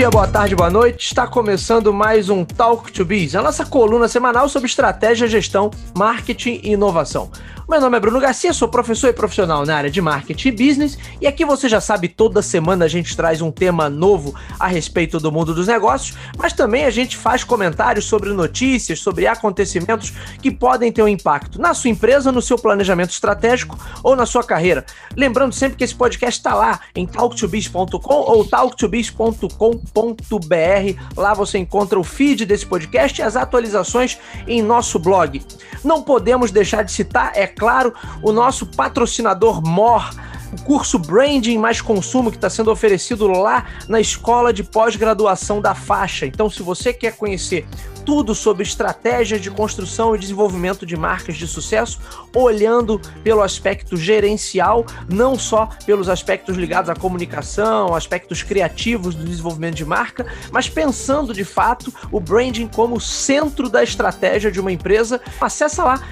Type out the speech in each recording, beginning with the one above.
Dia, boa tarde, boa noite. Está começando mais um Talk to Biz, a nossa coluna semanal sobre estratégia, gestão, marketing e inovação. Meu nome é Bruno Garcia, sou professor e profissional na área de marketing e business, e aqui você já sabe, toda semana a gente traz um tema novo a respeito do mundo dos negócios, mas também a gente faz comentários sobre notícias, sobre acontecimentos que podem ter um impacto na sua empresa, no seu planejamento estratégico ou na sua carreira. Lembrando sempre que esse podcast está lá em talktobiz.com ou talktobiz.com.br. Lá você encontra o feed desse podcast e as atualizações em nosso blog. Não podemos deixar de citar, é claro, o nosso patrocinador MOR, o curso Branding mais Consumo que está sendo oferecido lá na escola de pós-graduação da faixa. Então, se você quer conhecer tudo sobre estratégias de construção e desenvolvimento de marcas de sucesso, olhando pelo aspecto gerencial, não só pelos aspectos ligados à comunicação, aspectos criativos do desenvolvimento de marca, mas pensando de fato o branding como centro da estratégia de uma empresa. Acesse lá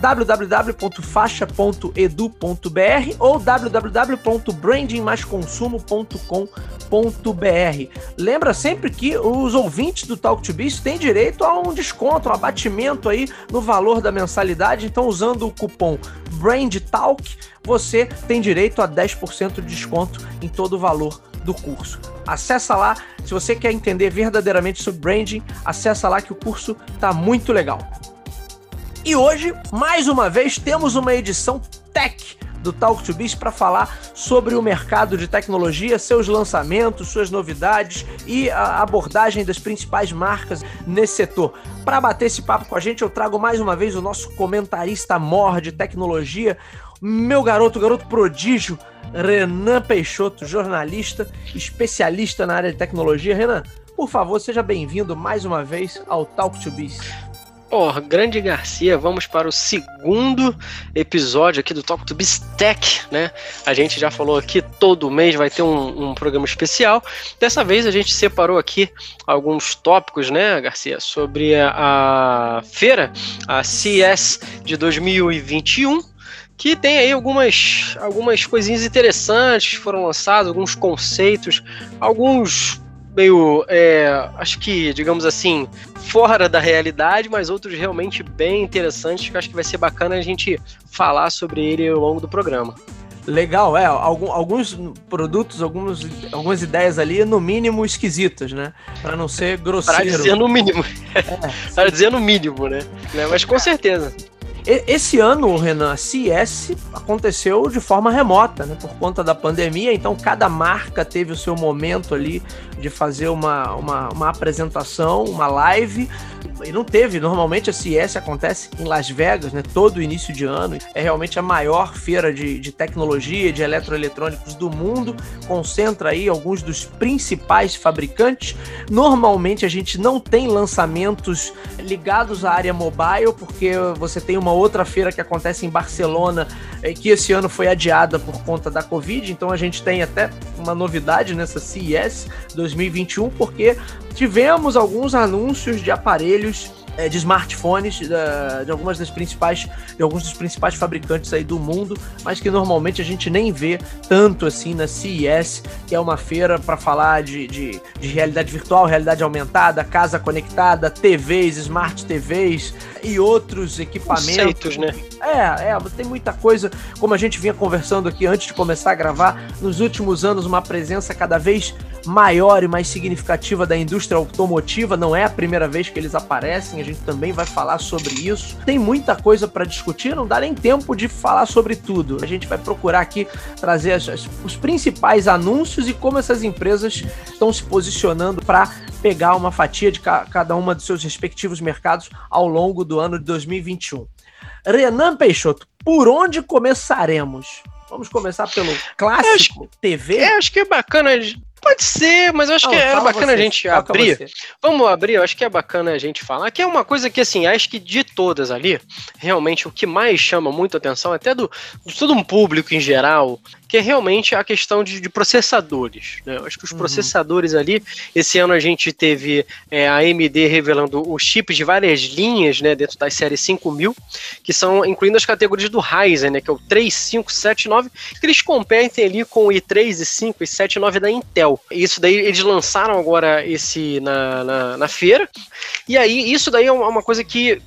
www.faixa.edu.br ou www.brandingmaisconsumo.com.br. Lembra sempre que os ouvintes do Talk to Biz têm direito a um desconto, um abatimento aí no valor da mensalidade. Então, usando o cupom BRANDTALK, você tem direito a 10% de desconto em todo o valor do curso. Acessa lá, se você quer entender verdadeiramente sobre branding, acessa lá que o curso está muito legal. E hoje, mais uma vez, temos uma edição tech do Talk to Biz para falar sobre o mercado de tecnologia, seus lançamentos, suas novidades e a abordagem das principais marcas nesse setor. Para bater esse papo com a gente, eu trago mais uma vez o nosso comentarista mor de tecnologia, meu garoto, garoto prodígio, Renan Peixoto, jornalista, especialista na área de tecnologia. Renan, por favor, seja bem-vindo mais uma vez ao Talk to Biz. Oh, grande Garcia, vamos para o segundo episódio aqui do Talk to Bistec, né? A gente já falou aqui, todo mês vai ter um, um, programa especial. Dessa vez a gente separou aqui alguns tópicos, né, Garcia, sobre a, a feira, a CES de 2021, que tem aí algumas, algumas coisinhas interessantes que foram lançadas, alguns conceitos, alguns meio, é, acho que, digamos assim, fora da realidade, mas outros realmente bem interessantes que acho que vai ser bacana a gente falar sobre ele ao longo do programa. Legal, é. Alguns produtos, alguns, algumas ideias ali, no mínimo, esquisitas, né? Para não ser grosseiro. Para dizer no mínimo. É, Para dizer no mínimo, né? Mas com certeza. Esse ano, Renan, a CES aconteceu de forma remota, né? Por conta da pandemia, então cada marca teve o seu momento ali de fazer uma, uma, uma apresentação, uma live, e não teve. Normalmente a CES acontece em Las Vegas, né? Todo início de ano. É realmente a maior feira de, de tecnologia, de eletroeletrônicos do mundo. Concentra aí alguns dos principais fabricantes. Normalmente a gente não tem lançamentos ligados à área mobile, porque você tem uma outra feira que acontece em Barcelona, eh, que esse ano foi adiada por conta da Covid. Então a gente tem até uma novidade nessa CES 2021, porque tivemos alguns anúncios de aparelhos é, de smartphones de, de algumas das principais de alguns dos principais fabricantes aí do mundo, mas que normalmente a gente nem vê tanto assim na CES, que é uma feira para falar de, de, de, realidade virtual, realidade aumentada, casa conectada, TVs, smart TVs e outros equipamentos. Conceitos, né? É, é, tem muita coisa, como a gente vinha conversando aqui antes de começar a gravar, nos últimos anos uma presença cada vez maior e mais significativa da indústria automotiva, não é a primeira vez que eles aparecem, gente também vai falar sobre isso. Tem muita coisa para discutir, não dá nem tempo de falar sobre tudo. A gente vai procurar aqui trazer as, as, os principais anúncios e como essas empresas estão se posicionando para pegar uma fatia de ca cada uma dos seus respectivos mercados ao longo do ano de 2021. Renan Peixoto, por onde começaremos? Vamos começar pelo clássico acho, TV? É, acho que é bacana. Pode ser, mas eu acho Não, que é bacana você, a gente abrir. Vamos abrir, eu acho que é bacana a gente falar. Que é uma coisa que, assim, acho que de todas ali, realmente o que mais chama muito atenção, até do, de todo um público em geral, que é realmente a questão de, de processadores. Né? Acho que os uhum. processadores ali, esse ano a gente teve é, a AMD revelando os chips de várias linhas né, dentro das séries 5000, que são incluindo as categorias do Ryzen, né, que é o 3, 5, 7, 9, que eles competem ali com o i3, i5 e 7, 9 da Intel. Isso daí eles lançaram agora esse na, na, na feira, e aí isso daí é uma coisa que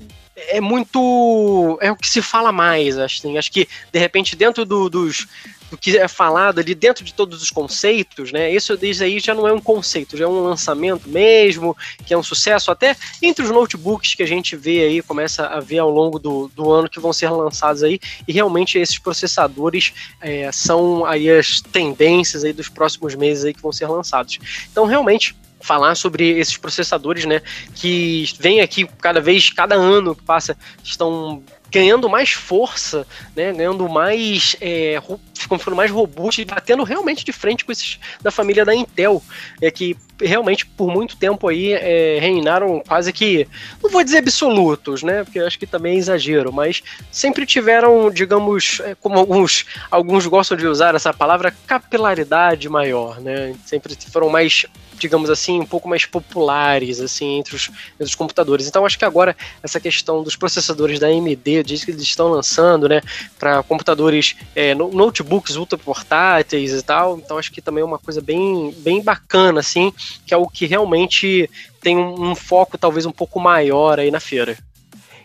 é muito. É o que se fala mais, assim. Acho que, de repente, dentro do, dos, do que é falado ali, dentro de todos os conceitos, né? Isso desde aí já não é um conceito, já é um lançamento mesmo, que é um sucesso, até entre os notebooks que a gente vê aí, começa a ver ao longo do, do ano que vão ser lançados aí, e realmente esses processadores é, são aí as tendências aí dos próximos meses aí que vão ser lançados. Então, realmente falar sobre esses processadores, né, que vem aqui cada vez, cada ano que passa, estão ganhando mais força, né, ganhando mais, é, ficando mais robustos e batendo realmente de frente com esses da família da Intel, é que realmente por muito tempo aí é, reinaram quase que, não vou dizer absolutos, né, porque acho que também é exagero, mas sempre tiveram, digamos, é, como alguns, alguns gostam de usar essa palavra, capilaridade maior, né, sempre foram mais digamos assim, um pouco mais populares assim entre os, entre os computadores. Então acho que agora essa questão dos processadores da AMD, diz que eles estão lançando, né, para computadores, é, notebooks ultra portáteis e tal. Então acho que também é uma coisa bem, bem bacana assim, que é o que realmente tem um, um foco talvez um pouco maior aí na feira.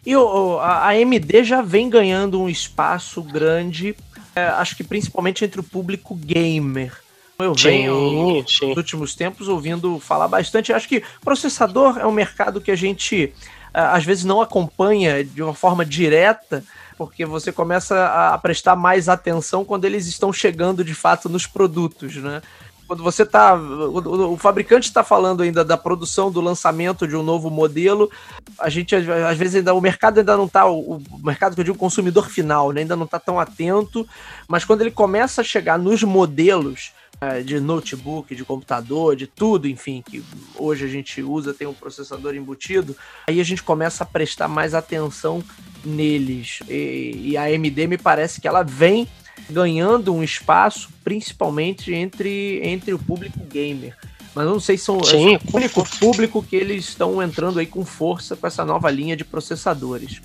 E o, a AMD já vem ganhando um espaço grande, é, acho que principalmente entre o público gamer. Eu venho nos últimos tempos ouvindo falar bastante. Acho que processador é um mercado que a gente às vezes não acompanha de uma forma direta, porque você começa a prestar mais atenção quando eles estão chegando de fato nos produtos, né? Quando você está. O, fabricante está falando ainda da produção, do lançamento de um novo modelo, a gente, às vezes, ainda. O mercado ainda não está. O, mercado que eu digo, consumidor final, né, ainda não está tão atento, mas quando ele começa a chegar nos modelos de notebook, de computador, de tudo, enfim, que hoje a gente usa, tem um processador embutido, aí a gente começa a prestar mais atenção neles. E, e a AMD me parece que ela vem ganhando um espaço, principalmente entre, entre o público gamer. Mas não sei se são Sim. é o único público que eles estão entrando aí com força com essa nova linha de processadores.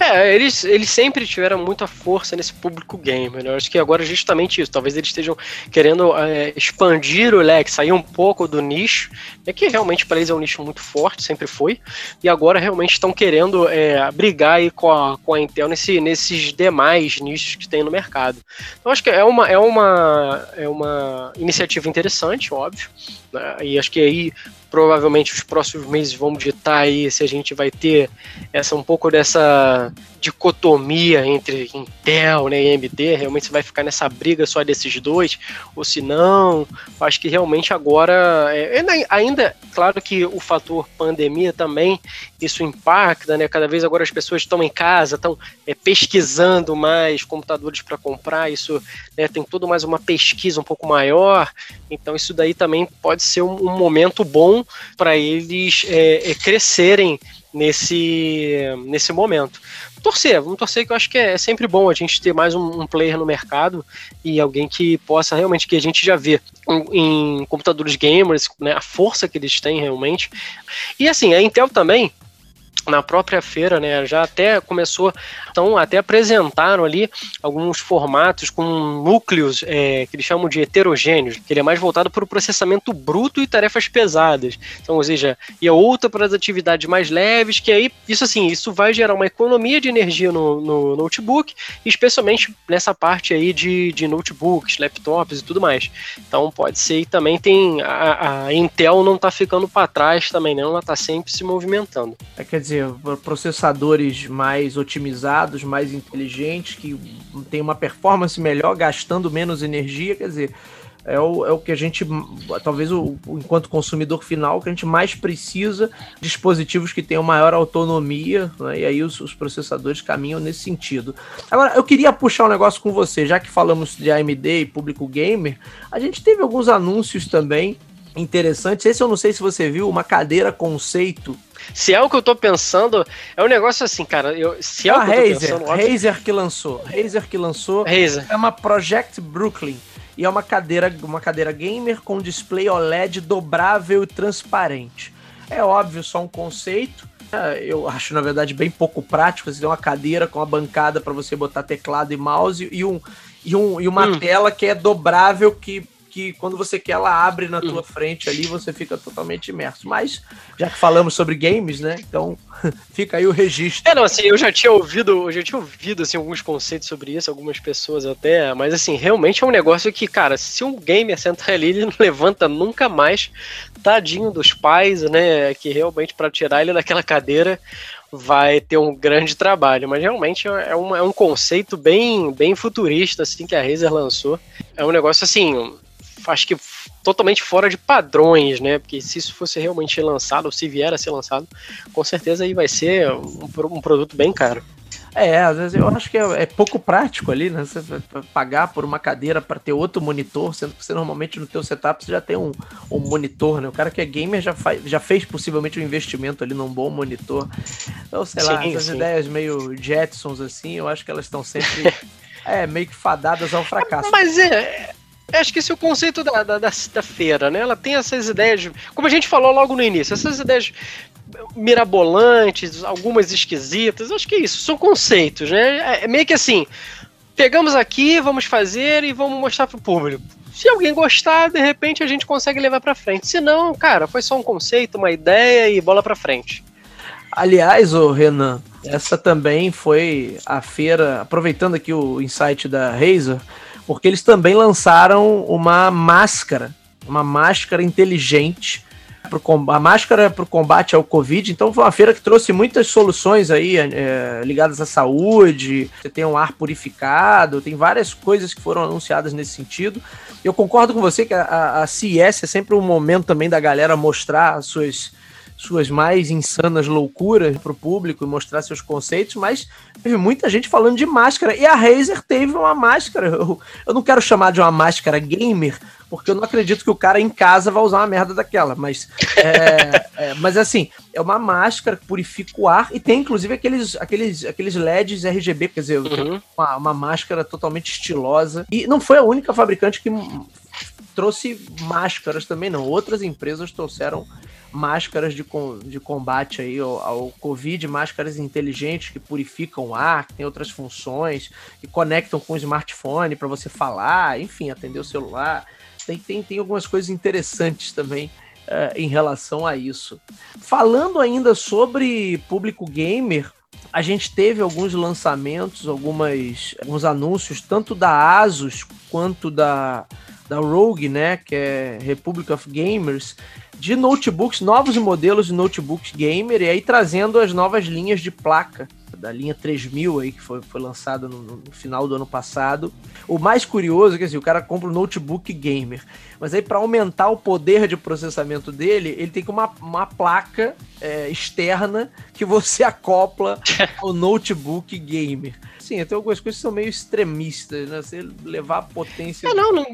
É, eles, eles sempre tiveram muita força nesse público gamer. Né? Eu acho que agora é justamente isso. Talvez eles estejam querendo é, expandir o leque, sair um pouco do nicho, é que realmente para eles é um nicho muito forte, sempre foi. E agora realmente estão querendo é, brigar aí com a, com a Intel nesse, nesses demais nichos que tem no mercado. Então acho que é uma, é uma, é uma iniciativa interessante, óbvio. Né? E acho que aí provavelmente os próximos meses vão ditar aí se a gente vai ter essa um pouco dessa dicotomia entre Intel né, e AMD, realmente vai ficar nessa briga só desses dois, ou se não, acho que realmente agora, é, ainda, claro que o fator pandemia também, isso impacta, né, cada vez agora as pessoas estão em casa, estão é, pesquisando mais computadores para comprar, isso né, tem tudo mais uma pesquisa um pouco maior, então isso daí também pode ser um, um momento bom para eles é, é, crescerem nesse, nesse momento. Torcer, vamos torcer que eu acho que é sempre bom a gente ter mais um, um player no mercado e alguém que possa realmente, que a gente já vê em, em computadores gamers, né, a força que eles têm realmente. E assim, a Intel também, na própria feira, né? Já até começou, então até apresentaram ali alguns formatos com núcleos é, que eles chamam de heterogêneos, que ele é mais voltado para o processamento bruto e tarefas pesadas. Então, ou seja, e a outra para as atividades mais leves, que aí, isso assim, isso vai gerar uma economia de energia no, no notebook, especialmente nessa parte aí de, de notebooks, laptops e tudo mais. Então pode ser e também tem a, a Intel não está ficando para trás também, né? Ela está sempre se movimentando. É, quer dizer, dizer, processadores mais otimizados, mais inteligentes, que tem uma performance melhor, gastando menos energia, quer dizer, é o, é o que a gente, talvez o, enquanto consumidor final, que a gente mais precisa, dispositivos que tenham maior autonomia, né? e aí os, os, processadores caminham nesse sentido. Agora, eu queria puxar um negócio com você, já que falamos de AMD e público gamer, a gente teve alguns anúncios também interessantes. Esse eu não sei se você viu, uma cadeira conceito. Se é o que eu tô pensando, é um negócio assim, cara. Eu, se é o que Razer, eu tô pensando, óbvio- Razer que lançou. Razer que lançou. Razer. É uma Project Brooklyn. E é uma cadeira, uma cadeira gamer com display OLED dobrável e transparente. É óbvio, só um conceito. É, Eu acho, na verdade, bem pouco prático. Você tem uma cadeira com uma bancada para você botar teclado e mouse e, um, e, um, e uma Hum. tela que é dobrável que, que quando você quer ela abre na tua frente ali você fica totalmente imerso. Mas, já que falamos sobre games, né? Então fica aí o registro. É, não, assim, eu já tinha ouvido, eu já tinha ouvido assim, alguns conceitos sobre isso, algumas pessoas até, mas assim, realmente é um negócio que, cara, se um gamer sentar ali, ele não levanta nunca mais, tadinho dos pais, né, que realmente para tirar ele daquela cadeira vai ter um grande trabalho, mas realmente é um, é um conceito bem, bem futurista, assim, que a Razer lançou. É um negócio, assim, acho que totalmente fora de padrões, né? Porque se isso fosse realmente lançado, ou se vier a ser lançado, com certeza aí vai ser um, um produto bem caro. É, às vezes eu acho que é, é pouco prático ali, né? Você vai pagar por uma cadeira para ter outro monitor, sendo que você normalmente no teu setup você já tem um, um monitor, né? O cara que é gamer já, faz, já fez possivelmente um investimento ali num bom monitor. Então, sei lá, Sim, essas sim. ideias meio Jetsons assim, eu acho que elas estão sempre é, meio que fadadas ao fracasso. Mas é. Acho que esse é o conceito da, da, da, da feira, né? Ela tem essas ideias, de- como a gente falou logo no início, essas ideias mirabolantes, algumas esquisitas, acho que é isso, são conceitos, né? É, é meio que assim, pegamos aqui, vamos fazer e vamos mostrar pro público. Se alguém gostar, de repente a gente consegue levar pra frente. Se não, cara, foi só um conceito, uma ideia e bola pra frente. Aliás, ô Renan, essa também foi a feira, aproveitando aqui o insight da Razer, porque eles também lançaram uma máscara, uma máscara inteligente, a máscara para o combate ao Covid. Então foi uma feira que trouxe muitas soluções aí é, ligadas à saúde. Você tem um ar purificado, tem várias coisas que foram anunciadas nesse sentido. Eu concordo com você que a, a, CES é sempre um momento também da galera mostrar as suas suas mais insanas loucuras para o público e mostrar seus conceitos, mas teve muita gente falando de máscara. E a Razer teve uma máscara. Eu, eu não quero chamar de uma máscara gamer, porque eu não acredito que o cara em casa vai usar uma merda daquela. Mas, é, é, mas assim, é uma máscara que purifica o ar e tem inclusive aqueles, aqueles, aqueles LEDs RGB, quer dizer, Uhum. uma, uma máscara totalmente estilosa. E não foi a única fabricante que trouxe máscaras também, não. Outras empresas trouxeram máscaras de, com, de combate aí ao, ao Covid, máscaras inteligentes que purificam o ar, que tem outras funções, que conectam com o smartphone para você falar, enfim, atender o celular. Tem, tem, tem algumas coisas interessantes também eh, em relação a isso. Falando ainda sobre público gamer, a gente teve alguns lançamentos, algumas, alguns anúncios, tanto da Asus quanto da, da Rogue, né, que é Republic of Gamers, de notebooks, novos modelos de notebooks gamer, e aí trazendo as novas linhas de placa, da linha 3000 aí, que foi, foi lançada no, no final do ano passado. O mais curioso é que assim, o cara compra um notebook gamer, mas aí para aumentar o poder de processamento dele, ele tem que uma, uma placa é, externa que você acopla ao notebook gamer. Sim, tem algumas coisas que são meio extremistas, né? Você levar a potência É, não, não,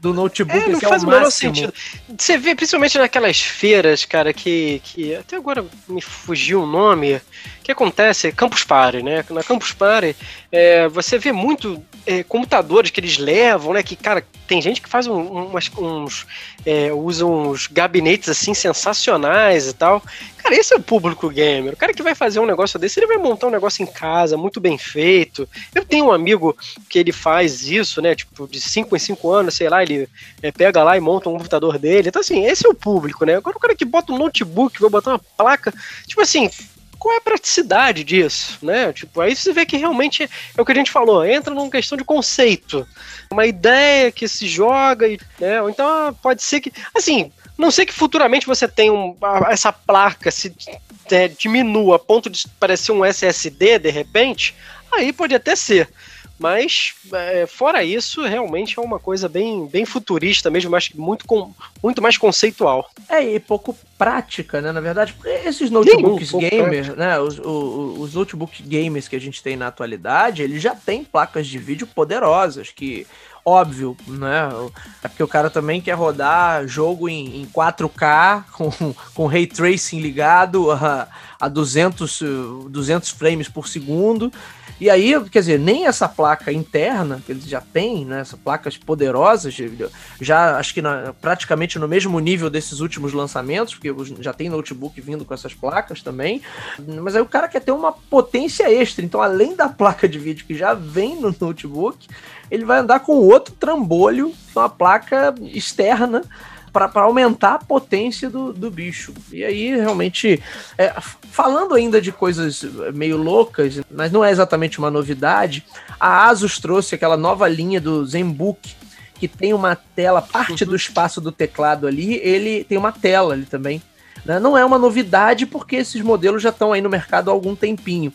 do notebook É, não ao faz o menor máximo. sentido. Você vê, principalmente naquelas feiras, cara, que, que até agora me fugiu o nome. O que acontece? Campus Party, né? Na Campus Party, é, você vê muito é, computadores que eles levam, né? Que, cara, tem gente que faz um, umas, uns. É, usa uns gabinetes assim sensacionais e tal. Cara, esse é o público gamer. O cara que vai fazer um negócio desse, ele vai montar um negócio em casa, muito bem feito. Eu tenho um amigo que ele faz isso, né? Tipo, de 5 em 5 anos, sei lá, ele é, pega lá e monta um computador dele. Então, assim, esse é o público, né? Agora o cara que bota um notebook, vai botar uma placa, tipo assim, qual é a praticidade disso, né? Tipo, aí você vê que realmente é o que a gente falou, entra numa questão de conceito. Uma ideia que se joga, e, né? Ou então ah, pode ser que. Assim, não sei que futuramente você tenha um, essa placa se é, diminua a ponto de parecer um SSD de repente, aí pode até ser. Mas, é, fora isso, realmente é uma coisa bem, bem futurista mesmo, mas muito, com, muito mais conceitual. É, e pouco prática, né? Na verdade, porque esses notebooks pouco gamer, né? Os, o- o- os notebooks gamers que a gente tem na atualidade, eles já têm placas de vídeo poderosas que óbvio, né? É porque o cara também quer rodar jogo em, em 4K, com, com ray tracing ligado a, a 200, 200 frames por segundo. E aí, quer dizer, nem essa placa interna, que eles já têm, né, essas placas poderosas, já acho que na, praticamente no mesmo nível desses últimos lançamentos, porque já tem notebook vindo com essas placas também. Mas aí o cara quer ter uma potência extra. Então, além da placa de vídeo que já vem no notebook, ele vai andar com outro trambolho, uma placa externa para aumentar a potência do, do bicho. E aí, realmente, é, falando ainda de coisas meio loucas, mas não é exatamente uma novidade, a Asus trouxe aquela nova linha do ZenBook, que tem uma tela, parte uhum. do espaço do teclado ali, ele tem uma tela ali também. Né? Não é uma novidade, porque esses modelos já estão aí no mercado há algum tempinho.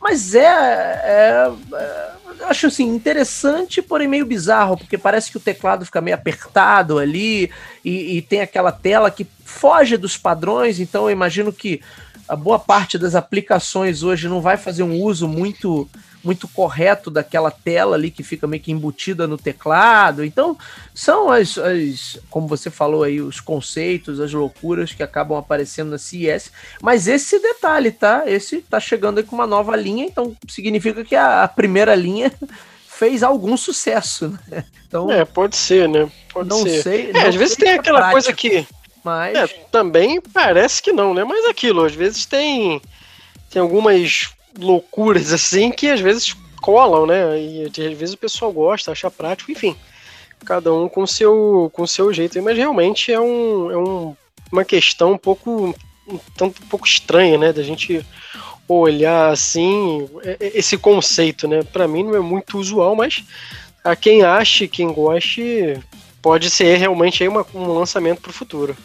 Mas é, é, é acho assim, interessante, porém meio bizarro, porque parece que o teclado fica meio apertado ali e, e tem aquela tela que foge dos padrões, então eu imagino que a boa parte das aplicações hoje não vai fazer um uso muito muito correto daquela tela ali que fica meio que embutida no teclado. Então, são as, as, como você falou aí, os conceitos, as loucuras que acabam aparecendo na CES. Mas esse detalhe, tá? Esse tá chegando aí com uma nova linha, então significa que a, a primeira linha fez algum sucesso, né? Então, é, pode ser, né? Pode não ser. sei. É, não às vezes tem aquela prática, coisa que. Mas. É, também parece que não, né? Mas aquilo, às vezes tem. Tem algumas loucuras assim que às vezes colam, né? E às vezes o pessoal gosta, acha prático, enfim. Cada um com seu com seu jeito, mas realmente é um, é um uma questão um pouco um tanto um pouco estranha, né, da gente olhar assim é, é, esse conceito, né? Para mim não é muito usual, mas a quem ache, quem goste, pode ser realmente aí uma, um lançamento para o futuro.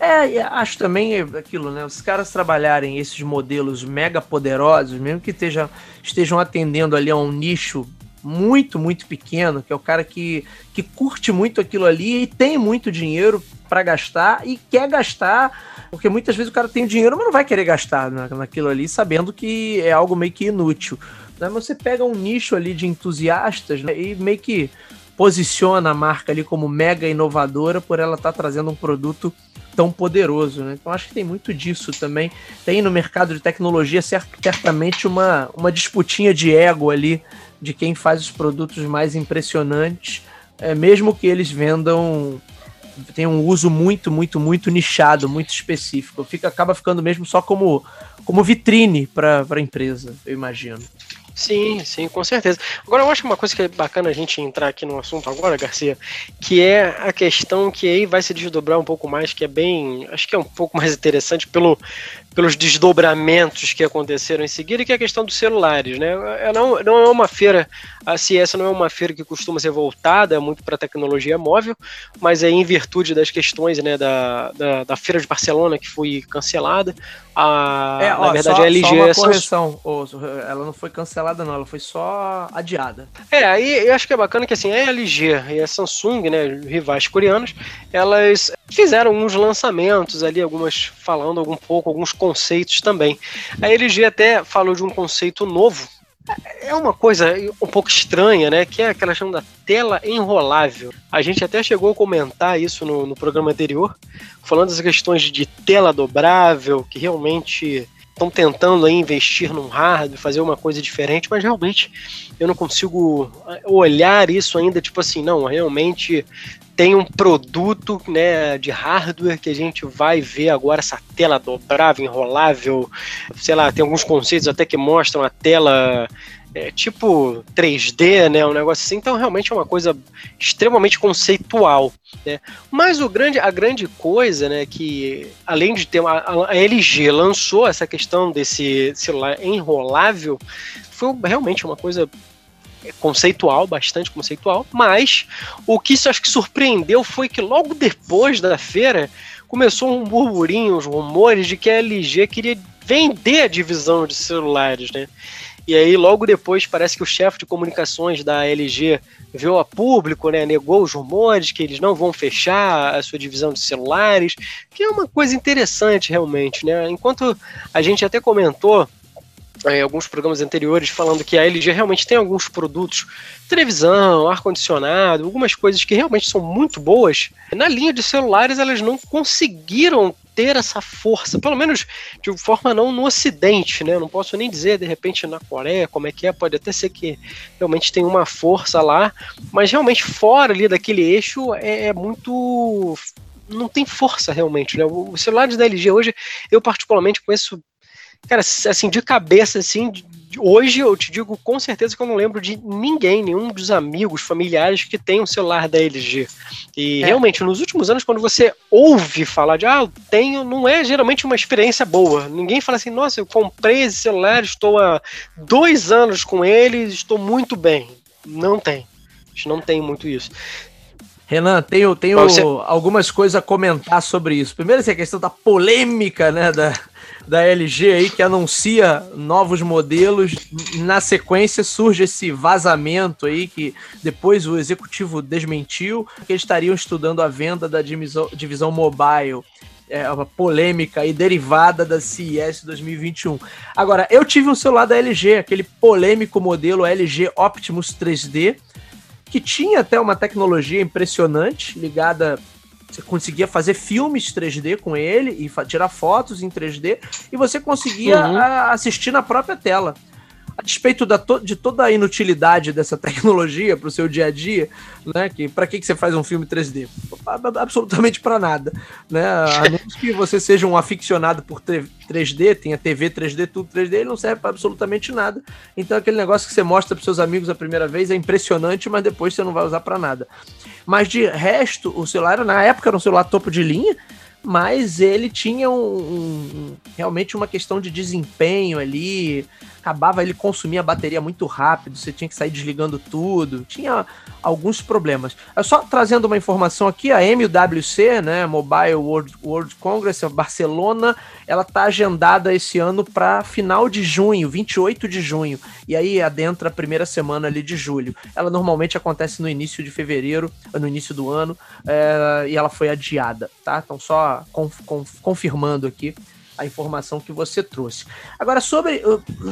É, acho também aquilo, né? Os caras trabalharem esses modelos mega poderosos, mesmo que esteja, estejam atendendo ali a um nicho muito, muito pequeno, que é o cara que, que curte muito aquilo ali e tem muito dinheiro para gastar e quer gastar, porque muitas vezes o cara tem dinheiro, mas não vai querer gastar na, naquilo ali, sabendo que é algo meio que inútil. Né? Mas você pega um nicho ali de entusiastas né? e meio que posiciona a marca ali como mega inovadora por ela estar tá trazendo um produto tão poderoso, né? Então acho que tem muito disso também. Tem no mercado de tecnologia certamente uma, uma disputinha de ego ali de quem faz os produtos mais impressionantes, é, mesmo que eles vendam tem um uso muito, muito, muito nichado, muito específico. Fica, acaba ficando mesmo só como, como vitrine para a empresa, eu imagino. Sim, sim, com certeza. Agora, eu acho uma coisa que é bacana a gente entrar aqui no assunto agora, Garcia, que é a questão que aí vai se desdobrar um pouco mais, que é bem. Acho que é um pouco mais interessante pelo, pelos desdobramentos que aconteceram em seguida, que é a questão dos celulares, né? É, não, não é uma feira, a CES não é uma feira que costuma ser voltada muito para a tecnologia móvel, mas é em virtude das questões né, da, da, da feira de Barcelona que foi cancelada. A, é, ó, na verdade, só, a LG. Só uma correção, ela não foi cancelada, não, ela foi só adiada. É, aí eu acho que é bacana que assim, a LG e a Samsung, né, rivais coreanos, elas fizeram uns lançamentos ali, algumas falando algum pouco, alguns conceitos também. A LG até falou de um conceito novo. É uma coisa um pouco estranha, né? Que é aquela questão da tela enrolável. A gente até chegou a comentar isso no, no programa anterior, falando das questões de tela dobrável, que realmente estão tentando aí investir num hardware, fazer uma coisa diferente, mas realmente eu não consigo olhar isso ainda, tipo assim, não, realmente tem um produto né, de hardware que a gente vai ver agora essa tela dobrável, enrolável, sei lá, tem alguns conceitos até que mostram a tela é, tipo 3D, né, um negócio assim, então realmente é uma coisa extremamente conceitual, né? Mas o grande, a grande coisa, né, que além de ter uma, a LG lançou essa questão desse celular enrolável, foi realmente uma coisa conceitual, bastante conceitual, mas o que isso acho que surpreendeu foi que logo depois da feira começou um burburinho, uns rumores de que a LG queria vender a divisão de celulares, né? E aí, logo depois, parece que o chefe de comunicações da LG veio a público, né, negou os rumores que eles não vão fechar a sua divisão de celulares, que é uma coisa interessante realmente, né? Enquanto a gente até comentou em alguns programas anteriores falando que a LG realmente tem alguns produtos, televisão, ar-condicionado, algumas coisas que realmente são muito boas. Na linha de celulares, elas não conseguiram ter essa força, pelo menos de forma não no Ocidente, né? não posso nem dizer de repente na Coreia como é que é, pode até ser que realmente tem uma força lá, mas realmente fora ali daquele eixo é, é muito não tem força realmente, né? Os celulares da LG hoje, eu particularmente conheço Cara, assim, de cabeça, assim, de, hoje eu te digo com certeza que eu não lembro de ninguém, nenhum dos amigos, familiares que tem um celular da LG. E é. realmente, nos últimos anos, quando você ouve falar de, ah, eu tenho, não é geralmente uma experiência boa. Ninguém fala assim, nossa, eu comprei esse celular, estou há dois anos com ele, estou muito bem. Não tem. A gente não tem muito isso. Renan, tenho, tenho você... algumas coisas a comentar sobre isso. Primeiro, assim, a questão da polêmica né, da, da LG aí que anuncia novos modelos. Na sequência surge esse vazamento aí que depois o executivo desmentiu que eles estariam estudando a venda da divisão, divisão mobile. É uma polêmica e derivada da CES 2021. Agora, eu tive um celular da LG, aquele polêmico modelo LG Optimus 3D, que tinha até uma tecnologia impressionante ligada você conseguia fazer filmes 3D com ele e tirar fotos em 3D e você conseguia uhum. assistir na própria tela a despeito to de toda a inutilidade dessa tecnologia para o seu dia a dia, né? Que para que, que você faz um filme 3D? Absolutamente para nada, né? A menos que você seja um aficionado por 3D, tenha TV 3D, tudo 3D, ele não serve para absolutamente nada. Então aquele negócio que você mostra para seus amigos a primeira vez é impressionante, mas depois você não vai usar para nada. Mas de resto, o celular na época era um celular topo de linha, mas ele tinha um, um, realmente uma questão de desempenho ali, acabava ele consumia a bateria muito rápido, você tinha que sair desligando tudo, tinha alguns problemas. Só trazendo uma informação aqui, a MWC, né, Mobile World, World Congress, Barcelona, ela tá agendada esse ano para final de junho, 28 de junho, e aí adentra a primeira semana ali de julho. Ela normalmente acontece no início de fevereiro, no início do ano, é, e ela foi adiada, tá? Então só conf, conf, confirmando aqui a informação que você trouxe. Agora, sobre,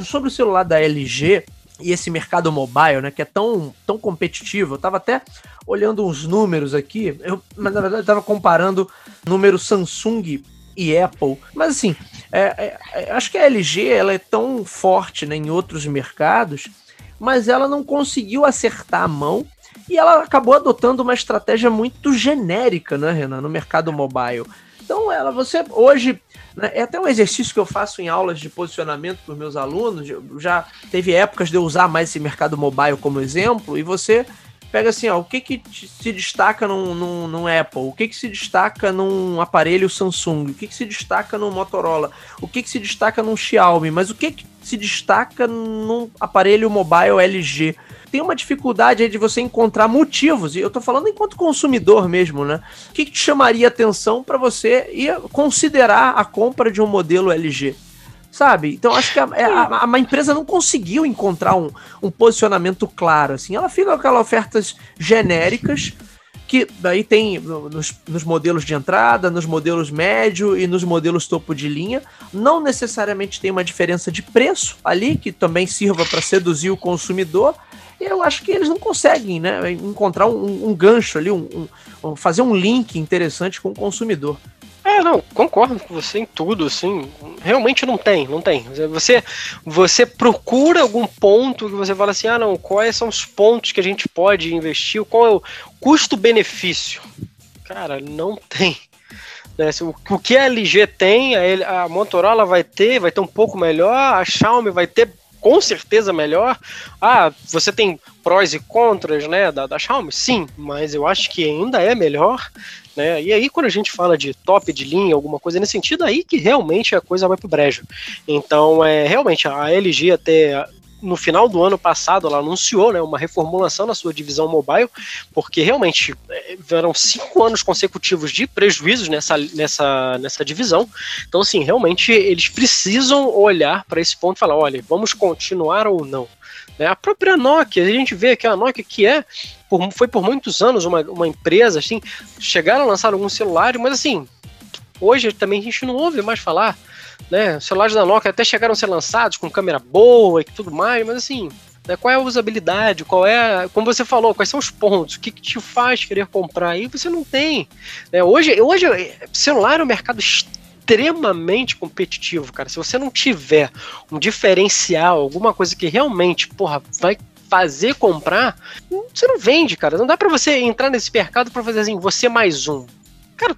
sobre o celular da LG e esse mercado mobile, né, que é tão, tão competitivo, eu estava até olhando uns números aqui, eu, mas na verdade estava comparando número Samsung e Apple. Mas assim, é, é, é acho que a LG ela é tão forte né, em outros mercados, mas ela não conseguiu acertar a mão e ela acabou adotando uma estratégia muito genérica, né, Renan, no mercado mobile. Então, ela, você hoje né? É até um exercício que eu faço em aulas de posicionamento para os meus alunos. Já teve épocas de eu usar mais esse mercado mobile como exemplo, e você pega assim, ó, o que, que se destaca num, num, num, Apple, o que, que se destaca num aparelho Samsung, o que, que se destaca no Motorola, o que, que se destaca num Xiaomi, mas o que, que se destaca num aparelho mobile LG tem uma dificuldade aí de você encontrar motivos, e eu tô falando enquanto consumidor mesmo, né? O que, que te chamaria atenção para você ir considerar a compra de um modelo LG? Sabe? Então acho que a, é, a, a, a empresa não conseguiu encontrar um, um posicionamento claro, assim. Ela fica com aquelas ofertas genéricas, que daí tem nos, nos, modelos de entrada, nos modelos médio e nos modelos topo de linha. Não necessariamente tem uma diferença de preço ali, que também sirva para seduzir o consumidor, eu acho que eles não conseguem né, encontrar um, um gancho ali, um, um, fazer um link interessante com o consumidor. É, não, concordo com você em tudo, assim, realmente não tem, não tem. Você, você procura algum ponto que você fala assim, ah não, quais são os pontos que a gente pode investir, qual é o custo-benefício? Cara, não tem. Né? O que a LG tem, a, a Motorola vai ter, vai ter um pouco melhor, a Xiaomi vai ter com certeza melhor. Ah, você tem prós e contras, né, da, da Xiaomi? Sim, mas eu acho que ainda é melhor, né? E aí quando a gente fala de top de linha, alguma coisa nesse sentido, aí que realmente a coisa vai pro brejo. Então, é realmente a LG até no final do ano passado ela anunciou né, uma reformulação na sua divisão mobile, porque realmente eram cinco anos consecutivos de prejuízos nessa, nessa, nessa divisão. Então, assim, realmente eles precisam olhar para esse ponto e falar: olha, vamos continuar ou não. Né? A própria Nokia, a gente vê que a Nokia que é por, foi por muitos anos uma, uma empresa, assim, chegaram a lançar alguns celulares, mas assim, Hoje também a gente não ouve mais falar, né? Celulares da Nokia até chegaram a ser lançados com câmera boa e tudo mais, mas assim, né, qual é a usabilidade, qual é, como você falou, quais são os pontos, o que, que te faz querer comprar, e você não tem. Né? Hoje, hoje, celular é um mercado extremamente competitivo, cara. Se você não tiver um diferencial, alguma coisa que realmente, porra, vai fazer comprar, você não vende, cara. Não dá para você entrar nesse mercado para fazer assim, você mais um. Cara,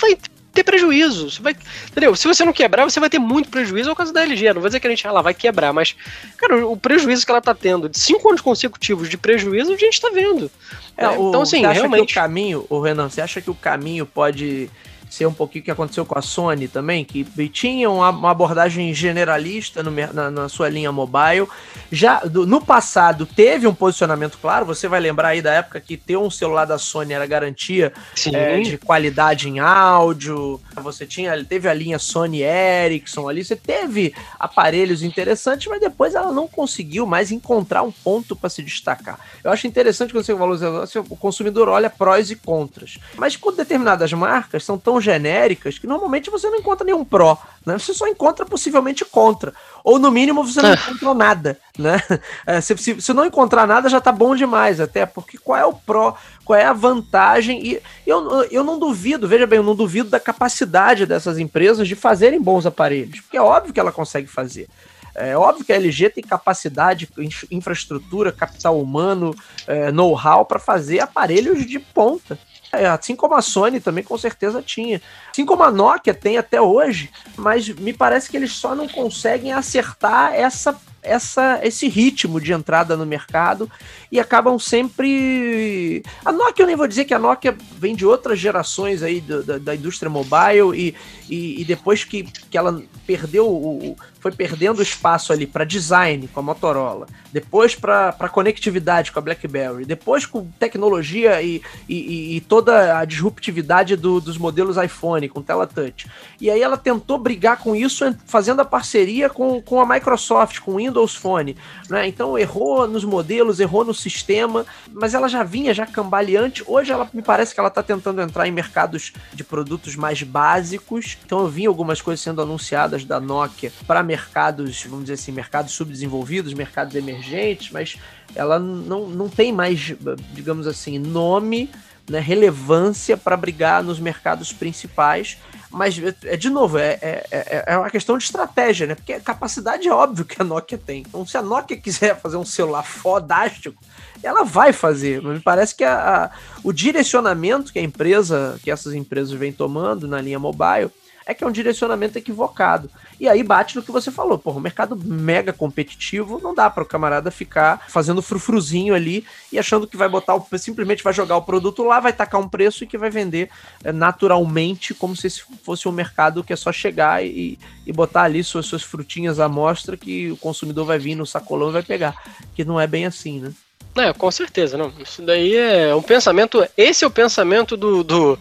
vai ter prejuízo. Você vai, entendeu? Se você não quebrar, você vai ter muito prejuízo. É o caso da LG. Não vou dizer que a gente ela vai quebrar, mas, cara, o prejuízo que ela tá tendo de cinco anos consecutivos de prejuízo, a gente tá vendo. É, é, então, assim, realmente. o caminho, o Renan, você acha que o caminho pode ser um pouquinho o que aconteceu com a Sony também, que tinha uma, abordagem generalista no, na, na, sua linha mobile. Já do, no passado teve um posicionamento claro, você vai lembrar aí da época que ter um celular da Sony era garantia é, de qualidade em áudio. Você tinha, teve a linha Sony Ericsson ali, você teve aparelhos interessantes, mas depois ela não conseguiu mais encontrar um ponto para se destacar. Eu acho interessante quando você falou, o consumidor olha prós e contras. Mas com determinadas marcas são tão genéricas que normalmente você não encontra nenhum pró, né? Você só encontra possivelmente contra. Ou no mínimo você não encontrou nada, né? É, se, se, se, não encontrar nada já tá bom demais, até porque qual é o pró, qual é a vantagem? E eu, eu não duvido, veja bem, eu não duvido da capacidade dessas empresas de fazerem bons aparelhos, porque é óbvio que ela consegue fazer. É óbvio que a LG tem capacidade, infraestrutura, capital humano, é, know-how para fazer aparelhos de ponta. É, assim como a Sony também com certeza tinha. Assim como a Nokia tem até hoje, mas me parece que eles só não conseguem acertar essa essa, esse ritmo de entrada no mercado e acabam sempre. A Nokia, eu nem vou dizer que a Nokia vem de outras gerações aí da, da, indústria mobile e, e, e, depois que, que ela perdeu o, foi perdendo espaço ali para design com a Motorola, depois para conectividade com a BlackBerry, depois com tecnologia e, e, e toda a disruptividade do, dos modelos iPhone com tela touch. E aí ela tentou brigar com isso fazendo a parceria com, com a Microsoft, com o Windows Phone. Né? Então errou nos modelos, errou no sistema, mas ela já vinha já cambaleante. Hoje ela me parece que ela está tentando entrar em mercados de produtos mais básicos. Então eu vi algumas coisas sendo anunciadas da Nokia para mercados, vamos dizer assim, mercados subdesenvolvidos, mercados emergentes, mas ela não, não tem mais, digamos assim, nome, né, relevância para brigar nos mercados principais. Mas, é, de novo, é, é, é, é uma questão de estratégia, né? Porque capacidade é óbvio que a Nokia tem. Então, se a Nokia quiser fazer um celular fodástico, ela vai fazer. Me parece que a, a, o direcionamento que a empresa, que essas empresas vêm tomando na linha mobile, é que é um direcionamento equivocado. E aí bate no que você falou, porra, o mercado mega competitivo, não dá para o camarada ficar fazendo frufruzinho ali e achando que vai botar o, simplesmente vai jogar o produto lá, vai tacar um preço e que vai vender é, naturalmente, como se fosse um mercado que é só chegar e, e botar ali suas, suas frutinhas à mostra que o consumidor vai vir no sacolão e vai pegar. Que não é bem assim, né? É, com certeza, não. Isso daí é um pensamento. Esse é o pensamento do, do,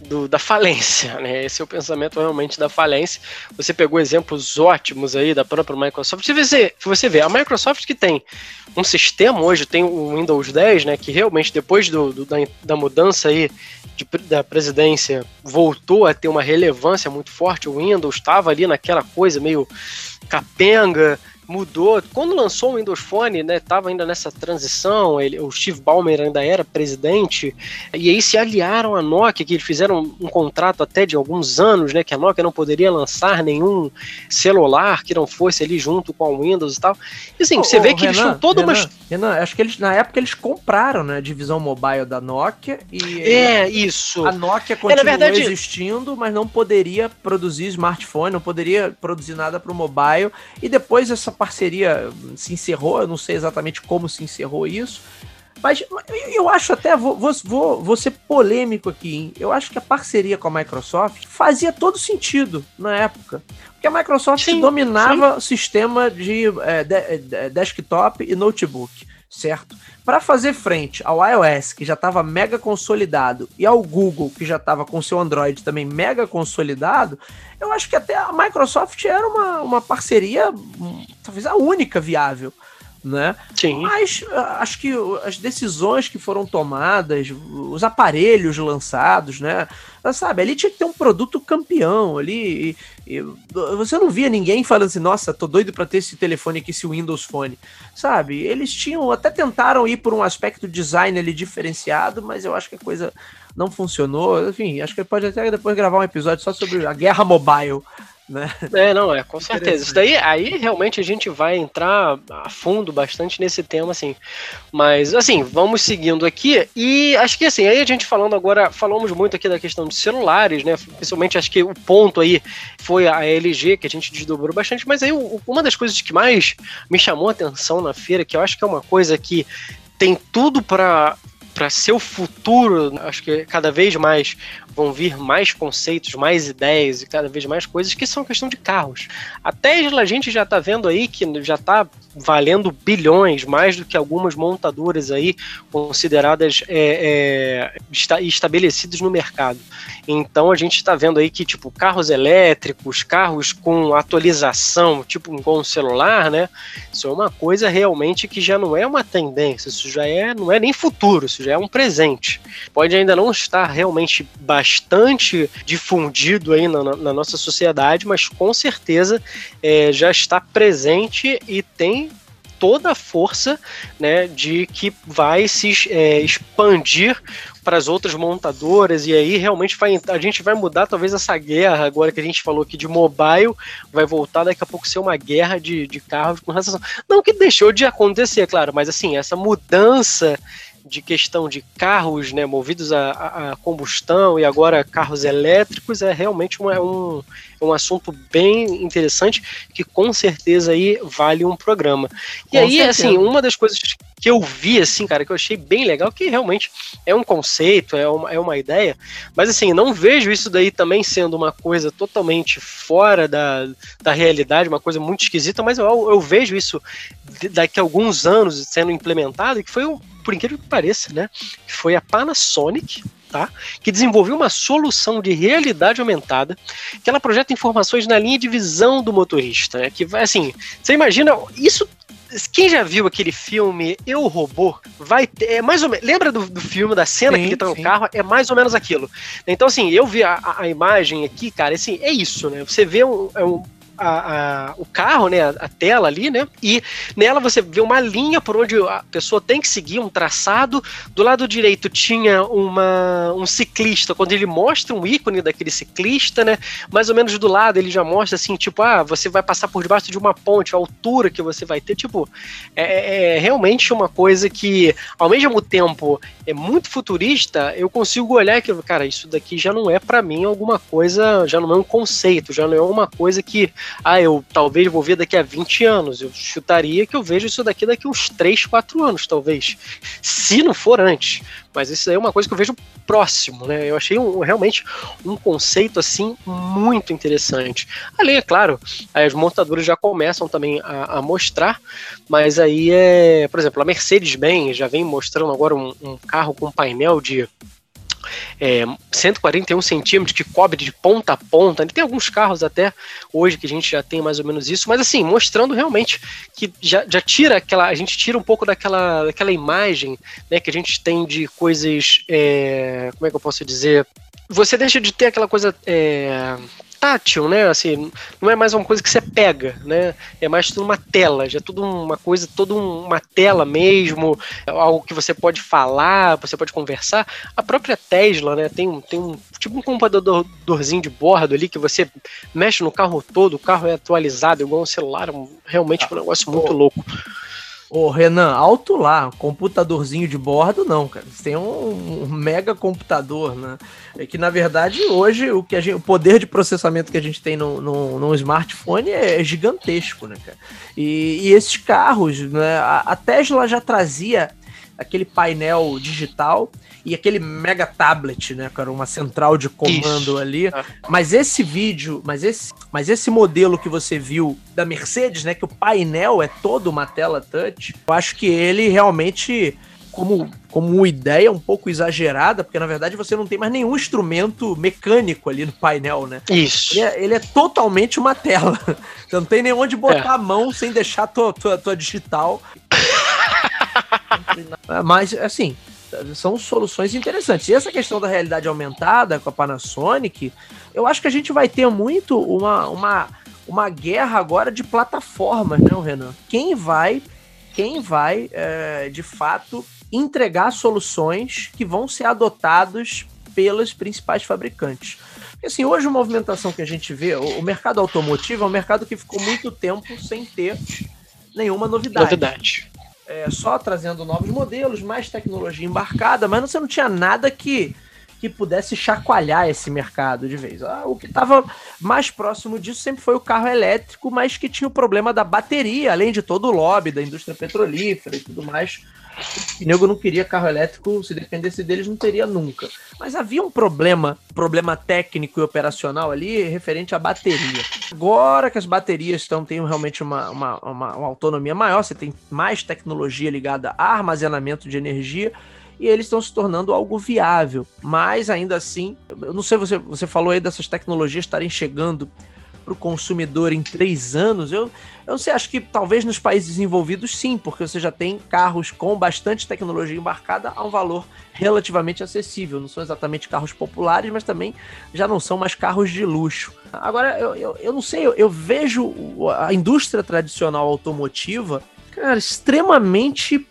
do, da falência, né? Esse é o pensamento realmente da falência. Você pegou exemplos ótimos aí da própria Microsoft. Se você, você vê, a Microsoft que tem um sistema hoje, tem o Windows 10, né? Que realmente depois do, do da, da mudança aí de, da presidência voltou a ter uma relevância muito forte. O Windows estava ali naquela coisa meio capenga mudou. Quando lançou o Windows Phone, né, tava ainda nessa transição, ele, o Steve Ballmer ainda era presidente, e aí se aliaram à Nokia, que eles fizeram um contrato até de alguns anos, né, que a Nokia não poderia lançar nenhum celular que não fosse ali junto com o Windows e tal. E assim, você vê que Renan, eles tinham toda Renan, uma... Renan, acho que eles, na época eles compraram, né, a divisão mobile da Nokia e... É, isso. A Nokia continuou é, verdade... existindo, mas não poderia produzir smartphone, não poderia produzir nada para o mobile, e depois essa parceria se encerrou, eu não sei exatamente como se encerrou isso, mas eu acho até, vou, vou, vou ser polêmico aqui, hein? eu acho que a parceria com a Microsoft fazia todo sentido na época. Porque a Microsoft sim, dominava sim. o sistema de, é, de, é, desktop e notebook, certo? Para fazer frente ao iOS, que já estava mega consolidado, e ao Google, que já estava com seu Android também mega consolidado, eu acho que até a Microsoft era uma, uma parceria, talvez a única viável. Né? Sim. Mas ah, acho que as decisões que foram tomadas, os aparelhos lançados, né? Sabe, ali tinha que ter um produto campeão ali. E, e, você não via ninguém falando assim, nossa, tô doido para ter esse telefone aqui, esse Windows Phone. Sabe? Eles tinham, até tentaram ir por um aspecto design ali diferenciado, mas eu acho que a coisa não funcionou. Enfim, acho que pode até depois gravar um episódio só sobre a guerra mobile né? É, não, é, com certeza. Isso daí, aí realmente a gente vai entrar a fundo bastante nesse tema, assim. Mas, assim, vamos seguindo aqui. E acho que, assim, aí a gente falando agora, falamos muito aqui da questão de celulares, né? Principalmente, acho que o ponto aí foi a LG, que a gente desdobrou bastante. Mas aí, uma das coisas que mais me chamou a atenção na feira, que eu acho que é uma coisa que tem tudo para para ser o futuro, acho que cada vez mais vão vir mais conceitos, mais ideias e cada vez mais coisas que são questão de carros. A Tesla a gente já está vendo aí que já está valendo bilhões, mais do que algumas montadoras aí consideradas é, é, estabelecidas no mercado. Então a gente está vendo aí que tipo carros elétricos, carros com atualização, tipo com celular, né? Isso é uma coisa realmente que já não é uma tendência, isso já é não é nem futuro, isso já é um presente. Pode ainda não estar realmente bastante difundido aí na, na nossa sociedade, mas com certeza é, já está presente e tem toda a força né, de que vai se é, expandir para as outras montadoras. E aí realmente vai, a gente vai mudar talvez essa guerra agora que a gente falou aqui de mobile vai voltar daqui a pouco ser uma guerra de, de carros com relação não que deixou de acontecer claro mas assim essa mudança de questão de carros né, movidos a, a, combustão e agora carros elétricos é realmente um, é um, um assunto bem interessante que com certeza aí vale um programa. E com aí, certeza. assim, uma das coisas que eu vi, assim, cara, que eu achei bem legal, que realmente é um conceito, é uma, é uma ideia, mas assim, não vejo isso daí também sendo uma coisa totalmente fora da, da realidade, uma coisa muito esquisita, mas eu, eu vejo isso daqui a alguns anos sendo implementado, e que foi um por incrível que pareça, né, foi a Panasonic, tá, que desenvolveu uma solução de realidade aumentada, que ela projeta informações na linha de visão do motorista, né, que vai assim, você imagina isso quem já viu aquele filme Eu Robô vai ter, é mais ou menos, lembra do, do filme da cena sim, que ele tá no sim. carro? É mais ou menos aquilo. Então assim, eu vi a, a imagem aqui, cara, assim, é isso, né? Você vê um, é um a, a, o carro, né, a, tela ali, né, e nela você vê uma linha por onde a pessoa tem que seguir um traçado. Do lado direito tinha uma, um ciclista, quando ele mostra um ícone daquele ciclista, né, mais ou menos do lado ele já mostra assim, tipo, ah, você vai passar por debaixo de uma ponte, a altura que você vai ter, tipo, é, é, é realmente uma coisa que, ao mesmo tempo, é muito futurista, eu consigo olhar que, cara, isso daqui já não é para mim alguma coisa, já não é um conceito, já não é uma coisa que ah, eu talvez vou ver daqui a 20 anos. Eu chutaria que eu vejo isso daqui daqui uns 3, 4 anos, talvez. Se não for antes. Mas isso aí é uma coisa que eu vejo próximo, né? Eu achei um, realmente um conceito assim muito interessante. Ali, é claro, as montadoras já começam também a, a mostrar, mas aí é, por exemplo, a Mercedes-Benz já vem mostrando agora um, um carro com painel de é, 141 centímetros que cobre de ponta a ponta. Tem alguns carros até hoje que a gente já tem mais ou menos isso, mas assim, mostrando realmente que já, já tira aquela. A gente tira um pouco daquela, daquela imagem né, que a gente tem de coisas. É, como é que eu posso dizer? Você deixa de ter aquela coisa é, tátil, né? Assim, não é mais uma coisa que você pega, né? É mais tudo uma tela, já é tudo uma coisa, toda uma tela mesmo, algo que você pode falar, você pode conversar. A própria Tesla, né? Tem, tem um tipo um computadorzinho de bordo ali que você mexe no carro todo, o carro é atualizado igual um celular, realmente é um negócio muito louco. Ô, Renan, alto lá, computadorzinho de bordo, não, cara. Você tem um, um, mega computador, né? É que, na verdade, hoje o, que gente, o poder de processamento que a gente tem no smartphone é gigantesco, né, cara? E, e esses carros, né? A, a Tesla já trazia aquele painel digital e aquele mega tablet, né, cara, uma central de comando Isso. ali. É. Mas esse vídeo, mas esse, mas esse modelo que você viu da Mercedes, né, que o painel é todo uma tela touch, eu acho que ele realmente como, como uma ideia um pouco exagerada, porque na verdade você não tem mais nenhum instrumento mecânico ali no painel, né? Isso. Ele é, ele é totalmente uma tela. Você não tem nem onde botar é. a mão sem deixar tua, tua, tua digital Mas, assim, são soluções interessantes. E essa questão da realidade aumentada com a Panasonic, eu acho que a gente vai ter muito uma, uma, uma guerra agora de plataformas, não, né, Renan? Quem vai, quem vai, é, de fato, entregar soluções que vão ser adotados pelas principais fabricantes. Porque, assim, hoje a movimentação que a gente vê, o mercado automotivo é um mercado que ficou muito tempo sem ter nenhuma novidade. Novidade é, só trazendo novos modelos, mais tecnologia embarcada, mas você não tinha nada que, que pudesse chacoalhar esse mercado de vez. Ah, o que estava mais próximo disso sempre foi o carro elétrico, mas que tinha o problema da bateria, além de todo o lobby da indústria petrolífera e tudo mais o nego não queria carro elétrico, se dependesse deles, não teria nunca. Mas havia um problema, problema técnico e operacional ali referente à bateria. Agora que as baterias estão, têm realmente uma, uma, uma, uma autonomia maior, você tem mais tecnologia ligada a armazenamento de energia, e eles estão se tornando algo viável. Mas ainda assim, eu não sei, você, você falou aí dessas tecnologias estarem chegando para o consumidor em três anos, eu, eu não sei, acho que talvez nos países desenvolvidos sim, porque você já tem carros com bastante tecnologia embarcada a um valor relativamente acessível. Não são exatamente carros populares, mas também já não são mais carros de luxo. Agora, eu, eu, eu não sei, eu, eu vejo a indústria tradicional automotiva, cara, extremamente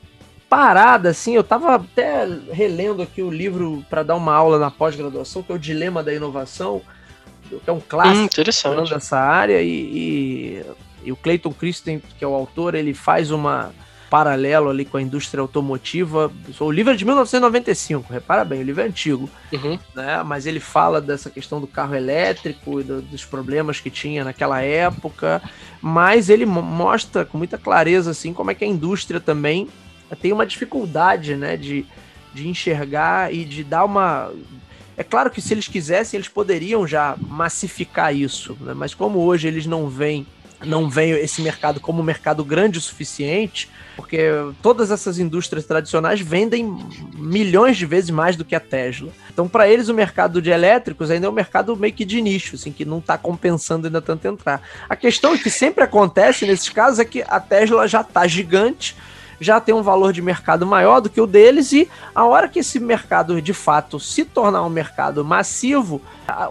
parada, assim. Eu tava até relendo aqui o livro para dar uma aula na pós-graduação, que é o Dilema da Inovação que é um clássico hum, dessa área, e, e, e o Clayton Christen, que é o autor, ele faz uma paralelo ali com a indústria automotiva. O livro é de 1995, repara bem, o livro é antigo, uhum. né? Mas ele fala dessa questão do carro elétrico e do, dos problemas que tinha naquela época, mas ele mostra com muita clareza assim como é que a indústria também tem uma dificuldade, né, de, de enxergar e de dar uma é claro que se eles quisessem, eles poderiam já massificar isso, né? mas como hoje eles não veem não veem esse mercado como um mercado grande o suficiente, porque todas essas indústrias tradicionais vendem milhões de vezes mais do que a Tesla. Então, para eles, o mercado de elétricos ainda é um mercado meio que de nicho, assim, que não está compensando ainda tanto entrar. A questão que sempre acontece nesses casos é que a Tesla já está gigante, já tem um valor de mercado maior do que o deles e a hora que esse mercado de fato se tornar um mercado massivo,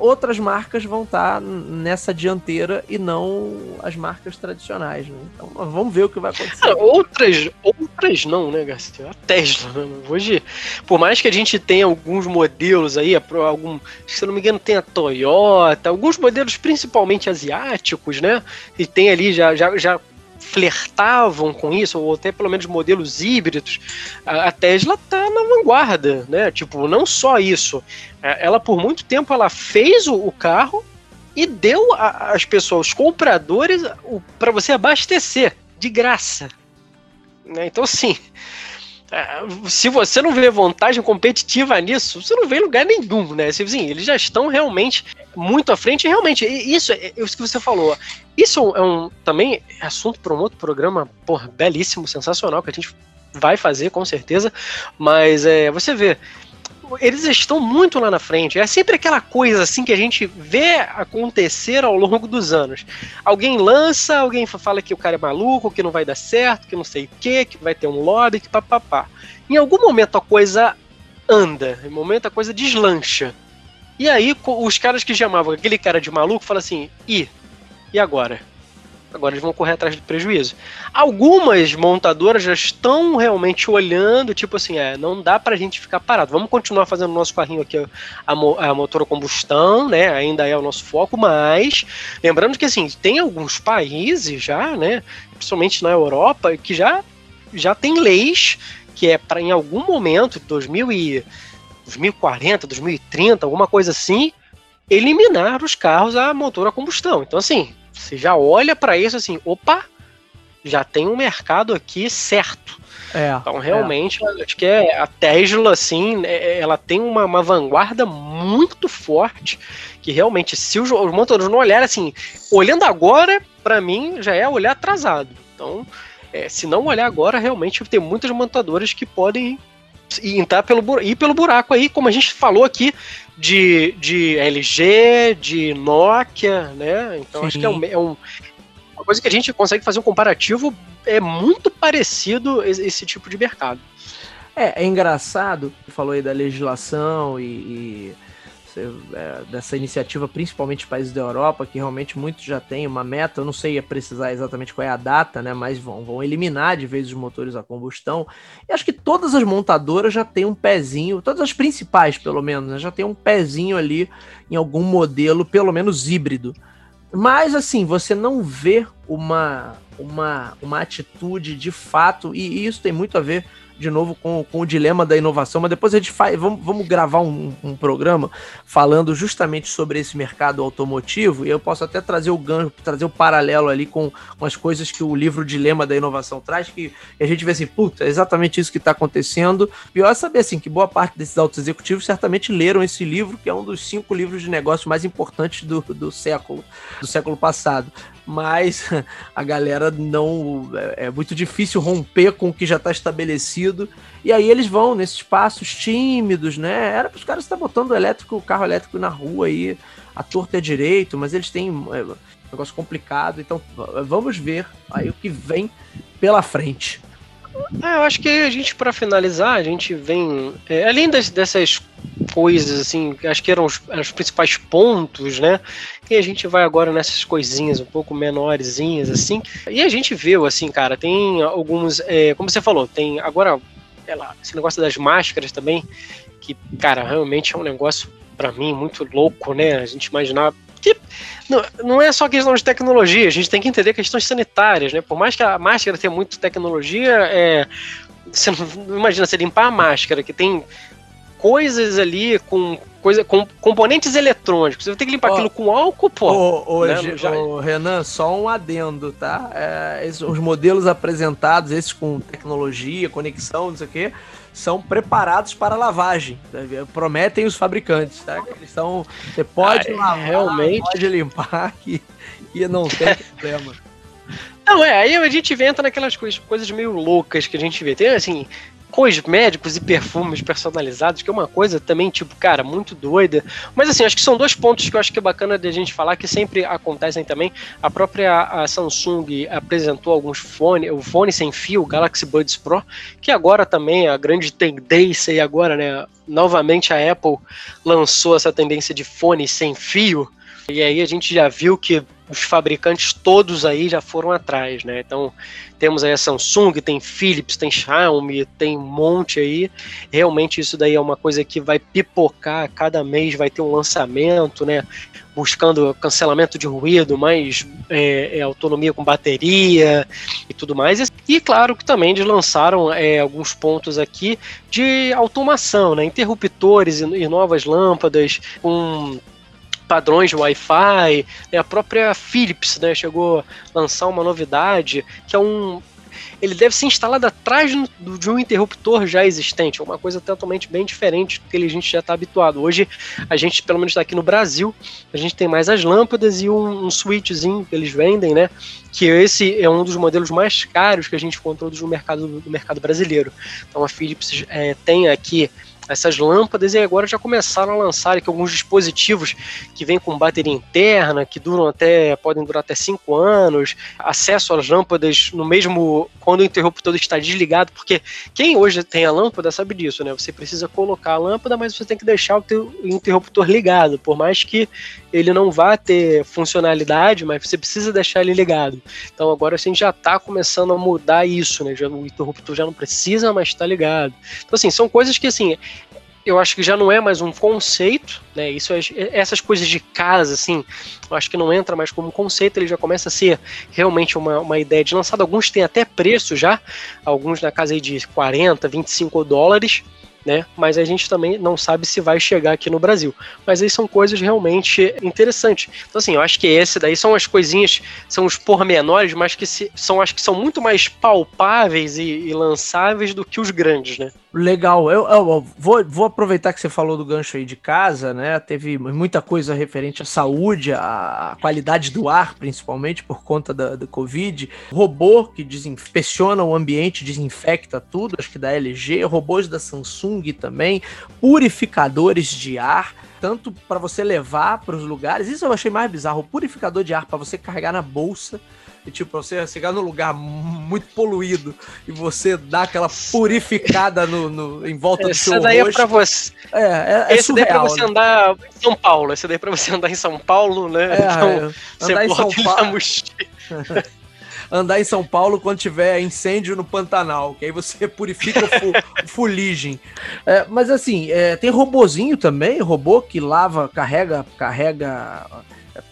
outras marcas vão estar tá nessa dianteira e não as marcas tradicionais. Né? Então vamos ver o que vai acontecer. outras, outras não, né, Garcia? A Tesla, né? hoje, por mais que a gente tenha alguns modelos aí, algum, se não me engano, tem a Toyota, alguns modelos principalmente asiáticos, né? E tem ali já, já, já flertavam com isso, ou até pelo menos modelos híbridos, a, Tesla tá na vanguarda, né? Tipo, não só isso, é, ela por muito tempo ela fez o, carro e deu às pessoas, os compradores, para você abastecer de graça. Né? Então, assim, se você não vê vantagem competitiva nisso, você não vê lugar nenhum, né? Assim, eles já estão realmente muito à frente. E realmente, isso é, é isso que você falou. Isso é um também assunto para um outro programa, por belíssimo, sensacional, que a gente vai fazer com certeza. Mas é, você vê, eles estão muito lá na frente. É sempre aquela coisa assim que a gente vê acontecer ao longo dos anos. Alguém lança, alguém fala que o cara é maluco, que não vai dar certo, que não sei o que, que vai ter um lobby, que papapá. Em algum momento a coisa anda, em momento a coisa deslancha. E aí os caras que chamavam aquele cara de maluco falam assim: e, e agora? Agora eles vão correr atrás do prejuízo. Algumas montadoras já estão realmente olhando, tipo assim, é, não dá pra gente ficar parado. Vamos continuar fazendo o nosso carrinho aqui, a, a motor a combustão, né? Ainda é o nosso foco, mas lembrando que assim, tem alguns países já, né? Principalmente na Europa, que já, já tem leis que é para em algum momento, 2000 e, 2040, 2030, alguma coisa assim, eliminar os carros a motor a combustão. Então, assim, você já olha para isso assim, opa, já tem um mercado aqui certo. É, então, realmente, é. acho que é, a Tesla, assim, é, ela tem uma, uma, vanguarda muito forte, que realmente, se os, os montadores não olharem assim, olhando agora, para mim, já é olhar atrasado. Então, é, se não olhar agora, realmente tem muitas montadoras que podem entrar pelo, ir pelo buraco aí, como a gente falou aqui, de, de LG, de Nokia, né? Então Sim. acho que é, um, é um, uma coisa que a gente consegue fazer um comparativo é muito parecido esse, esse tipo de mercado. É, é engraçado, falou aí da legislação e, e dessa iniciativa, principalmente países da Europa, que realmente muitos já têm uma meta, eu não sei precisar exatamente qual é a data, né? Mas vão, vão eliminar de vez os motores a combustão. E acho que todas as montadoras já têm um pezinho, todas as principais, pelo menos, né, já tem um pezinho ali em algum modelo, pelo menos híbrido. Mas assim, você não vê uma, uma, uma atitude de fato, e isso tem muito a ver de novo com, com o dilema da inovação, mas depois a gente faz, vamos, vamos gravar um, um, programa falando justamente sobre esse mercado automotivo, e eu posso até trazer o gancho, trazer o paralelo ali com, com as coisas que o livro Dilema da Inovação traz, que a gente vê assim, puta, é exatamente isso que está acontecendo. Pior é saber assim, que boa parte desses altos executivos certamente leram esse livro, que é um dos cinco livros de negócio mais importantes do, do século, do século passado mas a galera não. É, é, muito difícil romper com o que já está estabelecido. E aí eles vão nesses passos tímidos, né? Era para os caras estar botando o elétrico, o carro elétrico na rua aí, a torta é direito, mas eles têm é, um negócio complicado. Então vamos ver aí o que vem pela frente. É, eu acho que a gente, para finalizar, a gente vem. É, além das, dessas coisas, assim, acho que eram os, eram os, principais pontos, né? E a gente vai agora nessas coisinhas um pouco menorzinhas, assim. E a gente viu, assim, cara, tem alguns. É, como você falou, tem agora, sei lá, esse negócio das máscaras também, que, cara, realmente é um negócio, para mim, muito louco, né? A gente imaginar que não, não é só questão de tecnologia, a gente tem que entender questões sanitárias, né? Por mais que a máscara tenha muita tecnologia, é, você não imagina você limpar a máscara, que tem coisas ali com coisa com componentes eletrônicos. Você vai ter que limpar oh, aquilo com álcool, pô. Ô, né? Já... Renan, só um adendo, tá? É, esses, os modelos apresentados, esses com tecnologia, conexão, não sei o quê, são preparados para lavagem. Né? Prometem os fabricantes, tá? Eles são. Você pode ah, lavar, realmente pode limpar e, e não tem problema. Não, é, aí a gente entra naquelas coisas, coisas meio loucas que a gente vê. Tem, assim, cosméticos e perfumes personalizados, que é uma coisa também, tipo, cara, muito doida. Mas assim, acho que são dois pontos que eu acho que é bacana de a gente falar, que sempre acontecem também. A própria a Samsung apresentou alguns fones, o fone sem fio, o Galaxy Buds Pro, que agora também é a grande tendência, e agora, né, novamente a Apple lançou essa tendência de fone sem fio. E aí a gente já viu que os fabricantes todos aí já foram atrás, né? Então temos aí a Samsung, tem Philips, tem Xiaomi, tem um monte aí. Realmente isso daí é uma coisa que vai pipocar, cada mês vai ter um lançamento, né? Buscando cancelamento de ruído, mais é, é, autonomia com bateria e tudo mais. E claro que também eles lançaram é, alguns pontos aqui de automação, né? Interruptores e, e novas lâmpadas com padrões de Wi-Fi, né, a própria Philips né, chegou a lançar uma novidade, que é um. Ele deve ser instalado atrás de um interruptor já existente, é uma coisa totalmente bem diferente do que a gente já está habituado. Hoje, a gente, pelo menos aqui no Brasil, a gente tem mais as lâmpadas e um, um switchzinho que eles vendem, né? Que esse é um dos modelos mais caros que a gente encontrou no mercado, no mercado brasileiro. Então a Philips é, tem aqui essas lâmpadas e agora já começaram a lançar aqui alguns dispositivos que vêm com bateria interna, que duram até, podem durar até 5 anos, acesso às lâmpadas no mesmo quando o interruptor está desligado, porque quem hoje tem a lâmpada sabe disso, né? Você precisa colocar a lâmpada, mas você tem que deixar o teu interruptor ligado, por mais que ele não vá ter funcionalidade, mas você precisa deixar ele ligado. Então agora a gente já está começando a mudar isso, né? Já, o interruptor já não precisa mais estar ligado. Então assim, são coisas que assim, eu acho que já não é mais um conceito, né? Isso é, essas coisas de casa, assim, eu acho que não entra mais como conceito, ele já começa a ser realmente uma, uma ideia de lançado. Alguns têm até preço já, alguns na casa de 40, 25 dólares né? Mas a gente também não sabe se vai chegar aqui no Brasil. Mas aí são coisas realmente interessantes. Então, assim, eu acho que esse daí são as coisinhas, são os pormenores, mas que se, são, acho que são muito mais palpáveis e, e lançáveis do que os grandes, né? Legal, eu, eu, vou, vou aproveitar que você falou do gancho aí de casa, né? Teve muita coisa referente à saúde, à qualidade do ar, principalmente por conta da, da Covid. Robô que desinfeciona o ambiente, desinfecta tudo, acho que da LG, robôs da Samsung Samsung também, purificadores de ar tanto para você levar para os lugares. Isso eu achei mais bizarro. O purificador de ar para você carregar na bolsa. E tipo, você chegar num lugar muito poluído e você dar aquela purificada no, no em volta do seu daí rosto. É pra você. É, é, é Esse surreal, daí é pra você né? andar em São Paulo. Esse daí é pra você andar em São Paulo, né? É, então, é. você em São Paulo. andar em São Paulo quando tiver incêndio no Pantanal, que aí você purifica o, fu o fuligem. É, mas assim, é, tem robozinho também, robô que lava, carrega, carrega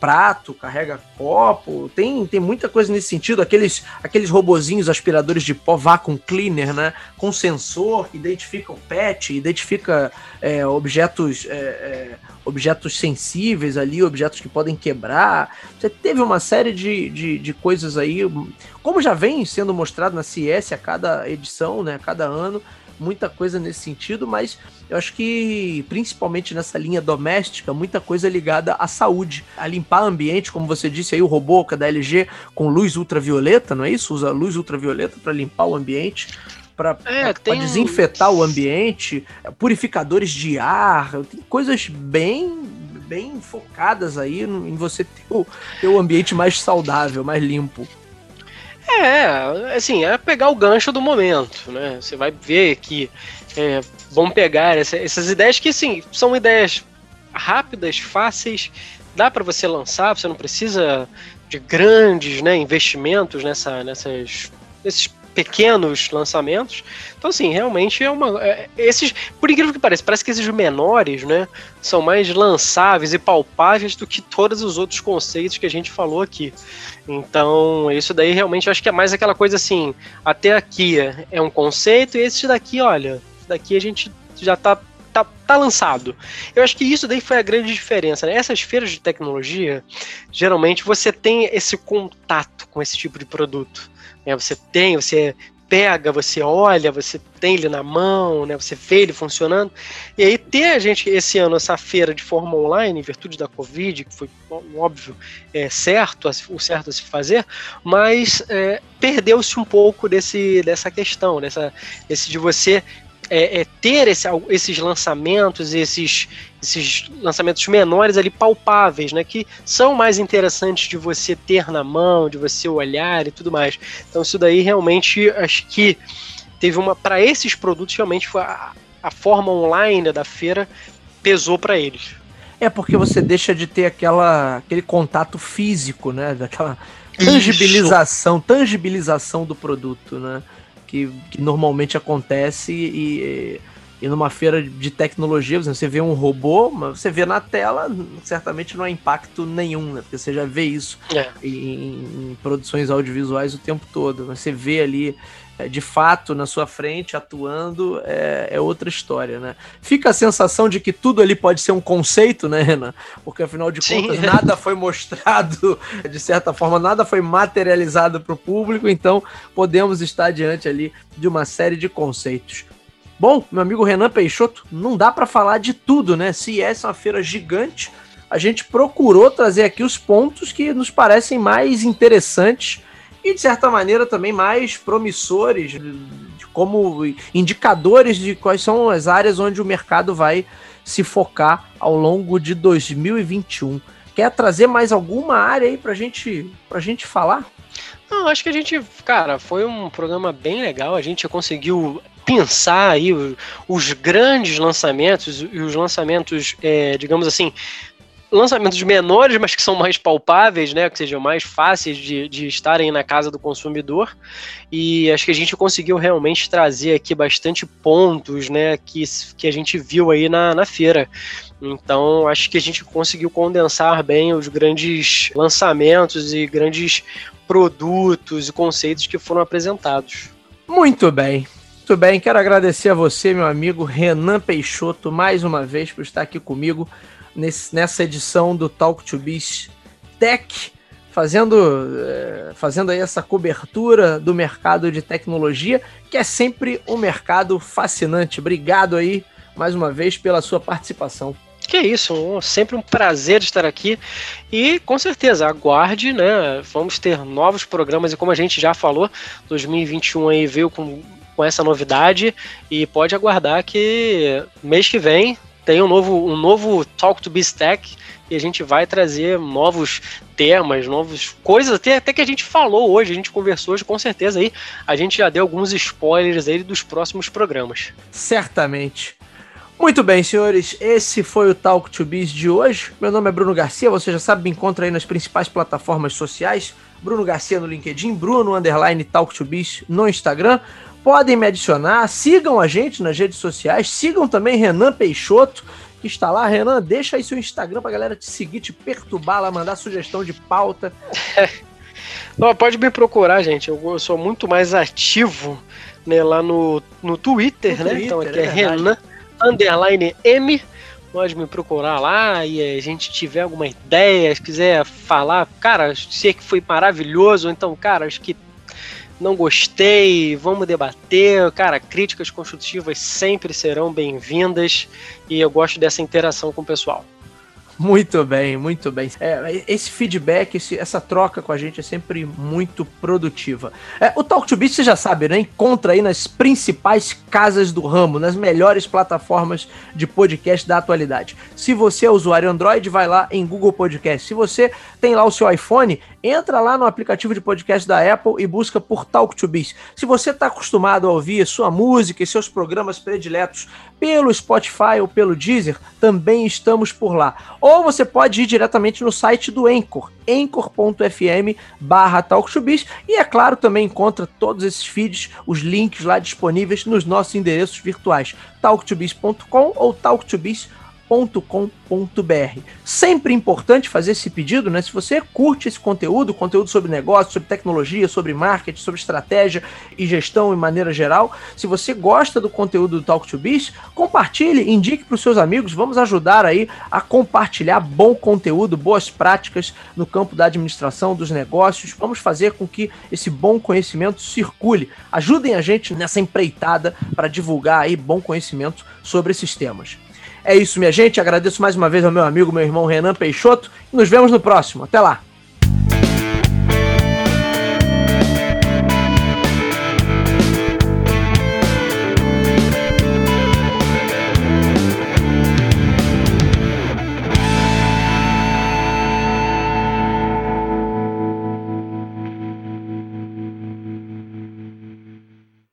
prato, carrega copo, tem, tem muita coisa nesse sentido. Aqueles, aqueles robozinhos aspiradores de pó, vacuum cleaner, né? Com sensor, identifica o pet, identifica é, objetos, é, é, objetos sensíveis ali, objetos que podem quebrar. Você teve uma série de, de, de coisas aí, como já vem sendo mostrado na CS a cada edição, né? A cada ano muita coisa nesse sentido, mas eu acho que principalmente nessa linha doméstica, muita coisa ligada à saúde, a limpar ambiente, como você disse aí, o robô é da LG com luz ultravioleta, não é isso? Usa luz ultravioleta para limpar o ambiente para é, tem... desinfetar o ambiente, purificadores de ar, tem coisas bem bem focadas aí em você ter o, ter o ambiente mais saudável, mais limpo. É, assim, é pegar o gancho do momento, né? Você vai ver que é, vão pegar essa, essas ideias que, assim, são ideias rápidas, fáceis, dá para você lançar, você não precisa de grandes né, investimentos nessa, nessas, nesses pequenos lançamentos. Então, assim, realmente é uma. É, esses, por incrível que pareça, parece que esses menores, né, são mais lançáveis e palpáveis do que todos os outros conceitos que a gente falou aqui. Então, isso daí realmente eu acho que é mais aquela coisa assim, até aqui é, um conceito, e esse daqui, olha, daqui a gente já tá, tá, tá lançado. Eu acho que isso daí foi a grande diferença. Né? Essas feiras de tecnologia, geralmente você tem esse contato com esse tipo de produto. Né? Você tem, você pega, você olha, você tem ele na mão, né? Você vê ele funcionando. E aí ter a gente esse ano essa feira de forma online, em virtude da Covid, que foi óbvio é, certo, o certo a se fazer, mas é, perdeu-se um pouco desse, dessa questão, dessa, desse de você é, é, ter esse, esses lançamentos, esses, esses lançamentos menores ali palpáveis, né, que são mais interessantes de você ter na mão, de você olhar e tudo mais. Então isso daí realmente acho que teve uma para esses produtos realmente foi a, a forma online da feira pesou para eles. É porque você deixa de ter aquela aquele contato físico, né, daquela tangibilização, Isso. tangibilização do produto, né? Que, que normalmente acontece e, e numa feira de tecnologia, você vê um robô, mas você vê na tela, certamente não há impacto nenhum, né? Porque você já vê isso é. em, em, produções audiovisuais o tempo todo. Você vê ali de fato na sua frente, atuando, é, é, outra história, né? Fica a sensação de que tudo ali pode ser um conceito, né, Renan? Porque afinal de Sim. contas, nada foi mostrado, de certa forma, nada foi materializado para o público, então podemos estar diante ali de uma série de conceitos. Bom, meu amigo Renan Peixoto, não dá para falar de tudo, né? Se essa é uma feira gigante, a gente procurou trazer aqui os pontos que nos parecem mais interessantes e de certa maneira também mais promissores como indicadores de quais são as áreas onde o mercado vai se focar ao longo de 2021. Quer trazer mais alguma área aí pra gente, pra gente falar? Não, acho que a gente, cara, foi um programa bem legal. A gente conseguiu pensar aí os, os grandes lançamentos e os lançamentos, é, digamos assim, lançamentos menores, mas que são mais palpáveis, né? Que sejam mais fáceis de, de estarem na casa do consumidor. E acho que a gente conseguiu realmente trazer aqui bastante pontos, né? Que, que a gente viu aí na, na feira. Então, acho que a gente conseguiu condensar bem os grandes lançamentos e grandes produtos e conceitos que foram apresentados. Muito bem. Muito bem, quero agradecer a você, meu amigo Renan Peixoto, mais uma vez por estar aqui comigo nesse, nessa edição do Talk to Biz Tech, fazendo, é, fazendo aí essa cobertura do mercado de tecnologia, que é sempre um mercado fascinante. Obrigado aí, mais uma vez, pela sua participação. Que isso, um, sempre um prazer estar aqui e com certeza aguarde, né? Vamos ter novos programas e como a gente já falou, 2021 aí veio com com essa novidade e pode aguardar que mês que vem tem um novo, um novo Talk to Be Stack e a gente vai trazer novos temas, novos coisas, até, até que a gente falou hoje, a gente conversou hoje, com certeza aí a gente já deu alguns spoilers aí dos próximos programas. Certamente. Muito bem, senhores, esse foi o Talk to Biz de hoje. Meu nome é Bruno Garcia, você já sabe, me encontra aí nas principais plataformas sociais. Bruno Garcia no LinkedIn, Bruno Underline Talk to Biz no Instagram. Podem me adicionar, sigam a gente nas redes sociais, sigam também Renan Peixoto, que está lá. Renan, deixa aí seu Instagram pra galera te seguir, te perturbar lá, mandar sugestão de pauta. Não, pode me procurar, gente. Eu, sou muito mais ativo né, lá no, no Twitter, no né? Twitter, então aqui é, é Renan underline M. Pode me procurar lá e a gente tiver alguma ideia, se quiser falar, cara, sei que foi maravilhoso, então, cara, acho que não gostei, vamos debater. Cara, críticas construtivas sempre serão bem-vindas e eu gosto dessa interação com o pessoal. Muito bem, muito bem. É, esse feedback, esse, essa troca com a gente é sempre muito produtiva. É, o Talk to Beat, você já sabe, né? Encontra aí nas principais casas do ramo, nas melhores plataformas de podcast da atualidade. Se você é usuário Android, vai lá em Google Podcast. Se você tem lá o seu iPhone, entra lá no aplicativo de podcast da Apple e busca por Talk to Biz. Se você está acostumado a ouvir sua música e seus programas prediletos pelo Spotify ou pelo Deezer, também estamos por lá. Ou você pode ir diretamente no site do Anchor, anchor.fm barra talktobiz e é claro também encontra todos esses feeds, os links lá disponíveis nos nossos endereços virtuais talktobiz.com ou talktobiz.com www.cultura.com.br. Sempre importante fazer esse pedido, né? Se você curte esse conteúdo, conteúdo sobre negócio, sobre tecnologia, sobre marketing, sobre estratégia e gestão em maneira geral, se você gosta do conteúdo do Talk to Biz, compartilhe, indique para os seus amigos, vamos ajudar aí a compartilhar bom conteúdo, boas práticas no campo da administração dos negócios. Vamos fazer com que esse bom conhecimento circule. Ajudem a gente nessa empreitada para divulgar aí bom conhecimento sobre esses temas. É isso, minha gente. Agradeço mais uma vez ao meu amigo, meu irmão Renan Peixoto. E nos vemos no próximo. Até lá.